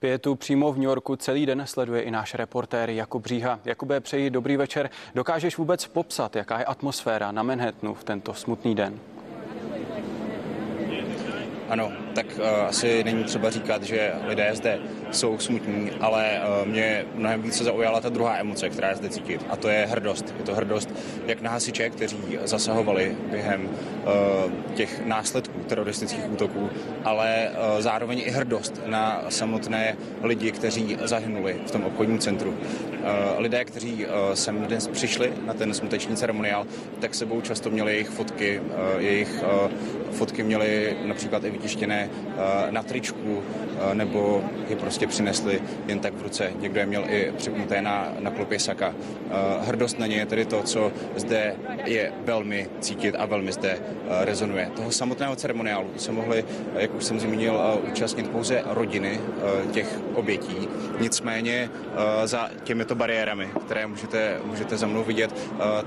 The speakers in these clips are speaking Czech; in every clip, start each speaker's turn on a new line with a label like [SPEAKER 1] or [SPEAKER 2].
[SPEAKER 1] Pětu přímo v New Yorku celý den sleduje i náš reportér Jakub Říha. Jakube, přeji dobrý večer. Dokážeš vůbec popsat, jaká je atmosféra na Manhattanu v tento smutný den?
[SPEAKER 2] Ano, tak uh, asi není třeba říkat, že lidé zde jsou smutní, ale uh, mě mnohem více zaujala ta druhá emoce, která je zde cítit, a to je hrdost. Je to hrdost jak na hasiče, kteří zasahovali během uh, těch následků teroristických útoků, ale uh, zároveň i hrdost na samotné lidi, kteří zahynuli v tom obchodním centru. Uh, lidé, kteří uh, sem dnes přišli na ten smuteční ceremoniál, tak sebou často měli jejich fotky, uh, jejich uh, fotky měli například i vytištěné eh, na tričku eh, nebo je prostě přinesli jen tak v ruce. Někdo je měl i připnuté na, na klopě saka. Eh, hrdost na ně je tedy to, co zde je velmi cítit a velmi zde rezonuje. Toho samotného ceremoniálu se mohli, jak už jsem zmínil, účastnit pouze rodiny těch obětí. Nicméně za těmito bariérami, které můžete, můžete za mnou vidět,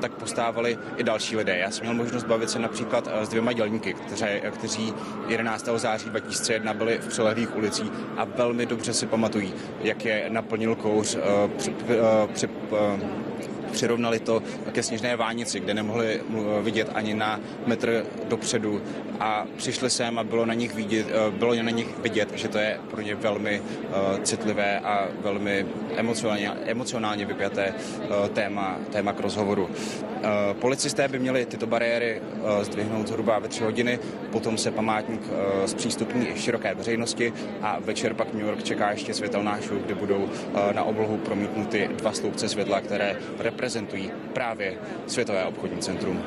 [SPEAKER 2] tak postávali i další lidé. Já jsem měl možnost bavit se například s dvěma dělníky, kteří, kteří 11. září 2001 byli v přilehlých ulicích a velmi dobře si pamatují, jak je naplnil kouř uh, při, uh, při, uh, přirovnali to ke sněžné vánici, kde nemohli vidět ani na metr dopředu a přišli sem a bylo na nich vidět, bylo na nich vidět, že to je pro ně velmi citlivé a velmi emocionálně, emocionálně vypjaté téma, téma k rozhovoru. Policisté by měli tyto bariéry zdvihnout zhruba ve tři hodiny, potom se památník zpřístupní široké veřejnosti a večer pak New York čeká ještě světelná show, kde budou na oblohu promítnuty dva sloupce světla, které reprezentují právě Světové obchodní centrum.